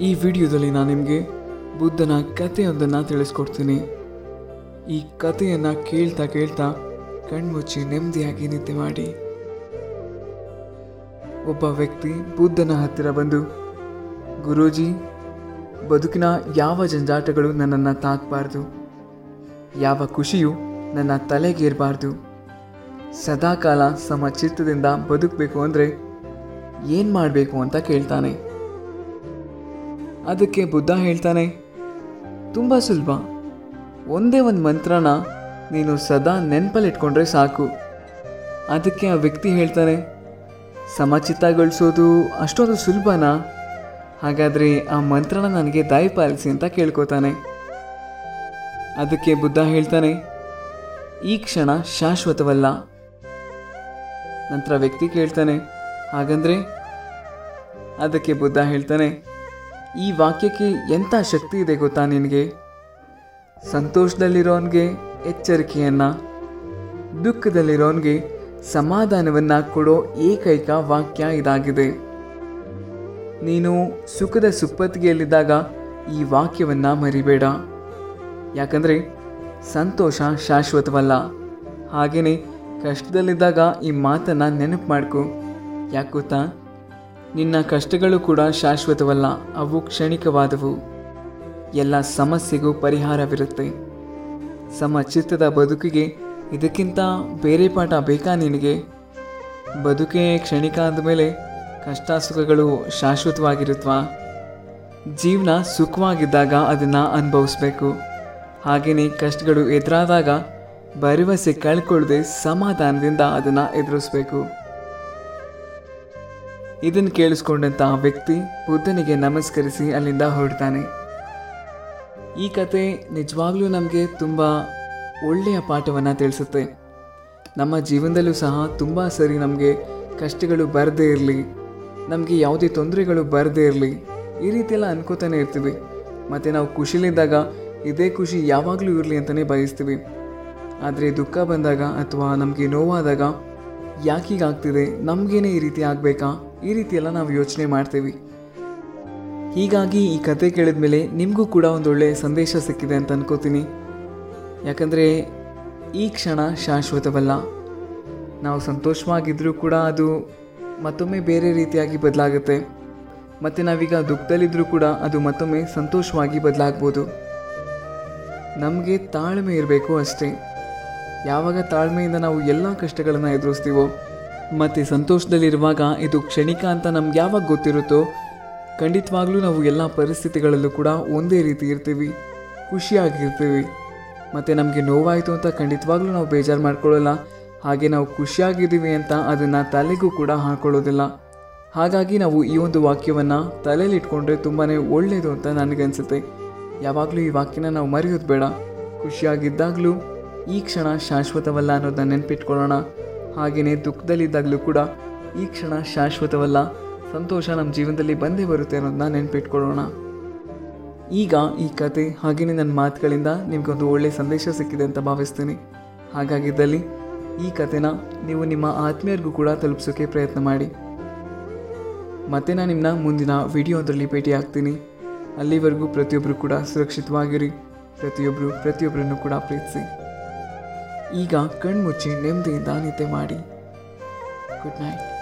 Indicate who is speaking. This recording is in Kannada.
Speaker 1: ಈ ವಿಡಿಯೋದಲ್ಲಿ ನಾನು ನಿಮಗೆ ಬುದ್ಧನ ಕಥೆಯೊಂದನ್ನು ತಿಳಿಸ್ಕೊಡ್ತೀನಿ. ಈ ಕಥೆಯನ್ನು ಕೇಳ್ತಾ ಕೇಳ್ತಾ ಕಣ್ಮುಚ್ಚಿ ನೆಮ್ಮದಿಯಾಗಿ ನಿದ್ದೆ ಮಾಡಿ. ಒಬ್ಬ ವ್ಯಕ್ತಿ ಬುದ್ಧನ ಹತ್ತಿರ ಬಂದು, ಗುರೂಜಿ, ಬದುಕಿನ ಯಾವ ಜಂಜಾಟಗಳು ನನ್ನನ್ನು ತಾಕಬಾರ್ದು? ಯಾವ ಖುಷಿಯು ನನ್ನ ತಲೆಗೇರಬಾರ್ದು ಸದಾಕಾಲ ಸಮಚಿತ್ತದಿಂದ ಬದುಕಬೇಕು ಅಂದರೆ ಏನು ಮಾಡಬೇಕು? ಅಂತ ಕೇಳ್ತಾನೆ. ಅದಕ್ಕೆ ಬುದ್ಧ ಹೇಳ್ತಾನೆ, ತುಂಬ ಸುಲಭ. ಒಂದೇ ಒಂದು ಮಂತ್ರನ ನೀನು ಸದಾ ನೆನಪಲ್ಲಿಟ್ಕೊಂಡ್ರೆ ಸಾಕು. ಅದಕ್ಕೆ ಆ ವ್ಯಕ್ತಿ ಹೇಳ್ತಾನೆ, ಸಮಚಿತ್ತಗೊಳಿಸೋದು ಅಷ್ಟೊಂದು ಸುಲಭನಾ? ಹಾಗಾದರೆ ಆ ಮಂತ್ರನ ನನಗೆ ದಯಪಾಲಿಸಿ ಅಂತ ಕೇಳ್ಕೊತಾನೆ. ಅದಕ್ಕೆ ಬುದ್ಧ ಹೇಳ್ತಾನೆ, ಈ ಕ್ಷಣ ಶಾಶ್ವತವಲ್ಲ. ನಂತರ ವ್ಯಕ್ತಿ ಕೇಳ್ತಾನೆ, ಹಾಗಂದ್ರೆ? ಅದಕ್ಕೆ ಬುದ್ಧ ಹೇಳ್ತಾನೆ ಈ ವಾಕ್ಯಕ್ಕೆ ಎಂಥ ಶಕ್ತಿ ಇದೆ ಗೊತ್ತಾ ನಿನಗೆ? ಸಂತೋಷದಲ್ಲಿರೋನ್ಗೆ ಎಚ್ಚರಿಕೆಯನ್ನು, ದುಃಖದಲ್ಲಿರೋನ್ಗೆ ಸಮಾಧಾನವನ್ನು ಕೊಡೋ ಏಕೈಕ ವಾಕ್ಯ ಇದಾಗಿದೆ. ನೀನು ಸುಖದ ಸುಪ್ಪತ್ತಿಗೆಯಲ್ಲಿದ್ದಾಗ ಈ ವಾಕ್ಯವನ್ನು ಮರಿಬೇಡ. ಯಾಕಂದರೆ ಸಂತೋಷ ಶಾಶ್ವತವಲ್ಲ. ಹಾಗೆಯೇ ಕಷ್ಟದಲ್ಲಿದ್ದಾಗ ಈ ಮಾತನ್ನು ನೆನಪು ಮಾಡ್ಕೊ. ಯಾಕೆ ಗೊತ್ತಾ? ನಿನ್ನ ಕಷ್ಟಗಳು ಕೂಡ ಶಾಶ್ವತವಲ್ಲ, ಅವು ಕ್ಷಣಿಕವಾದವು. ಎಲ್ಲ ಸಮಸ್ಯೆಗೂ ಪರಿಹಾರವಿರುತ್ತೆ. ಸಮಚಿತ್ತದ ಬದುಕಿಗೆ ಇದಕ್ಕಿಂತ ಬೇರೆ ಪಾಠ ಬೇಕಾ ನಿನಗೆ? ಬದುಕೇ ಕ್ಷಣಿಕ ಅಂದಮೇಲೆ ಕಷ್ಟ ಸುಖಗಳು ಶಾಶ್ವತವಾಗಿರುತ್ತವಾ ಜೀವನ ಸುಖವಾಗಿದ್ದಾಗ ಅದನ್ನು ಅನುಭವಿಸ್ಬೇಕು. ಹಾಗೆಯೇ ಕಷ್ಟಗಳು ಎದುರಾದಾಗ ಭರವಸೆ ಕಳ್ಕೊಳ್ಳದೆ ಸಮಾಧಾನದಿಂದ ಅದನ್ನು ಎದುರಿಸ್ಬೇಕು. ಇದನ್ನು ಕೇಳಿಸ್ಕೊಂಡಂತ ಆ ವ್ಯಕ್ತಿ ಬುದ್ಧನಿಗೆ ನಮಸ್ಕರಿಸಿ ಅಲ್ಲಿಂದ ಹೊರಡ್ತಾನೆ. ಈ ಕತೆ ನಿಜವಾಗ್ಲೂ ನಮಗೆ ತುಂಬ ಒಳ್ಳೆಯ ಪಾಠವನ್ನು ತಿಳಿಸುತ್ತೆ. ನಮ್ಮ ಜೀವನದಲ್ಲೂ ಸಹ ತುಂಬ ಸರಿ ನಮಗೆ ಕಷ್ಟಗಳು ಬರದೇ ಇರಲಿ, ನಮಗೆ ಯಾವುದೇ ತೊಂದರೆಗಳು ಬರದೇ ಇರಲಿ, ಈ ರೀತಿಯೆಲ್ಲ ಅನ್ಕೋತಾನೆ ಇರ್ತೀವಿ. ಮತ್ತು ನಾವು ಖುಷಿಲಿದ್ದಾಗ ಇದೇ ಖುಷಿ ಯಾವಾಗಲೂ ಇರಲಿ ಅಂತಲೇ ಬಯಸ್ತೀವಿ. ಆದರೆ ದುಃಖ ಬಂದಾಗ ಅಥವಾ ನಮಗೆ ನೋವಾದಾಗ ಯಾಕೀಗಾಗ್ತಿದೆ ನಮಗೇನೆ ಈ ರೀತಿ ಆಗಬೇಕಾ? ಈ ರೀತಿ ಎಲ್ಲ ನಾವು ಯೋಚನೆ ಮಾಡ್ತೀವಿ. ಹೀಗಾಗಿ ಈ ಕತೆ ಕೇಳಿದ ಮೇಲೆ ನಿಮಗೂ ಕೂಡ ಒಂದು ಒಳ್ಳೆಯ ಸಂದೇಶ ಸಿಕ್ಕಿದೆ ಅಂತ ಅನ್ಕೋತೀನಿ. ಯಾಕಂದರೆ ಈ ಕ್ಷಣ ಶಾಶ್ವತವಲ್ಲ. ನಾವು ಸಂತೋಷವಾಗಿದ್ದರೂ ಕೂಡ ಅದು ಮತ್ತೊಮ್ಮೆ ಬೇರೆ ರೀತಿಯಾಗಿ ಬದಲಾಗುತ್ತೆ. ಮತ್ತು ನಾವೀಗ ದುಃಖದಲ್ಲಿದ್ದರೂ ಕೂಡ ಅದು ಮತ್ತೊಮ್ಮೆ ಸಂತೋಷವಾಗಿ ಬದಲಾಗ್ಬೋದು. ನಮಗೆ ತಾಳ್ಮೆ ಇರಬೇಕು ಅಷ್ಟೇ. ಯಾವಾಗ ತಾಳ್ಮೆಯಿಂದ ನಾವು ಎಲ್ಲ ಕಷ್ಟಗಳನ್ನು ಎದುರಿಸ್ತೀವೋ ಮತ್ತು ಸಂತೋಷದಲ್ಲಿರುವಾಗ ಇದು ಕ್ಷಣಿಕ ಅಂತ ನಮ್ಗೆ ಯಾವಾಗ ಗೊತ್ತಿರುತ್ತೋ, ಖಂಡಿತವಾಗ್ಲೂ ನಾವು ಎಲ್ಲ ಪರಿಸ್ಥಿತಿಗಳಲ್ಲೂ ಕೂಡ ಒಂದೇ ರೀತಿ ಇರ್ತೀವಿ, ಖುಷಿಯಾಗಿರ್ತೀವಿ. ಮತ್ತು ನಮಗೆ ನೋವಾಯಿತು ಅಂತ ಖಂಡಿತವಾಗ್ಲೂ ನಾವು ಬೇಜಾರು ಮಾಡ್ಕೊಳ್ಳೋಲ್ಲ. ಹಾಗೆ ನಾವು ಖುಷಿಯಾಗಿದ್ದೀವಿ ಅಂತ ಅದನ್ನು ತಲೆಗೂ ಕೂಡ ಹಾಕೊಳ್ಳೋದಿಲ್ಲ. ಹಾಗಾಗಿ ನಾವು ಈ ಒಂದು ವಾಕ್ಯವನ್ನು ತಲೆಯಲ್ಲಿ ಇಟ್ಕೊಂಡ್ರೆ ತುಂಬಾ ಒಳ್ಳೆಯದು ಅಂತ ನನಗನ್ಸುತ್ತೆ. ಯಾವಾಗಲೂ ಈ ವಾಕ್ಯನ ನಾವು ಮರೆಯೋದು ಬೇಡ. ಖುಷಿಯಾಗಿದ್ದಾಗಲೂ ಈ ಕ್ಷಣ ಶಾಶ್ವತವಲ್ಲ ಅನ್ನೋದನ್ನ ನೆನ್ಪಿಟ್ಕೊಳ್ಳೋಣ. ಹಾಗೆಯೇ ದುಃಖದಲ್ಲಿದ್ದಾಗಲೂ ಕೂಡ ಈ ಕ್ಷಣ ಶಾಶ್ವತವಲ್ಲ. ಸಂತೋಷ ನಮ್ಮ ಜೀವನದಲ್ಲಿ ಬಂದೇ ಬರುತ್ತೆ ಅನ್ನೋದನ್ನ ನೆನ್ಪಿಟ್ಕೊಳ್ಳೋಣ. ಈಗ ಈ ಕತೆ ಹಾಗೆಯೇ ನನ್ನ ಮಾತುಗಳಿಂದ ನಿಮಗೊಂದು ಒಳ್ಳೆಯ ಸಂದೇಶ ಸಿಕ್ಕಿದೆ ಅಂತ ಭಾವಿಸ್ತೀನಿ. ಹಾಗಾಗಿದ್ದಲ್ಲಿ ಈ ಕತೆನ ನೀವು ನಿಮ್ಮ ಆತ್ಮೀಯರಿಗೂ ಕೂಡ ತಲುಪಿಸೋಕೆ ಪ್ರಯತ್ನ ಮಾಡಿ. ಮತ್ತೆ ನಾನು ನಿಮ್ಮನ್ನ ಮುಂದಿನ ವಿಡಿಯೋದಲ್ಲಿ ಭೇಟಿ ಆಗ್ತೀನಿ ಅಲ್ಲಿವರೆಗೂ ಪ್ರತಿಯೊಬ್ಬರು ಕೂಡ ಸುರಕ್ಷಿತವಾಗಿರಿ. ಪ್ರತಿಯೊಬ್ಬರು ಪ್ರತಿಯೊಬ್ಬರನ್ನು ಕೂಡ ಪ್ರೀತಿಸಿ. ಈಗ ಕಣ್ಮುಚ್ಚಿ ನೆಮ್ಮದಿಯಿಂದ ನಿದ್ದೆ ಮಾಡಿ. Good night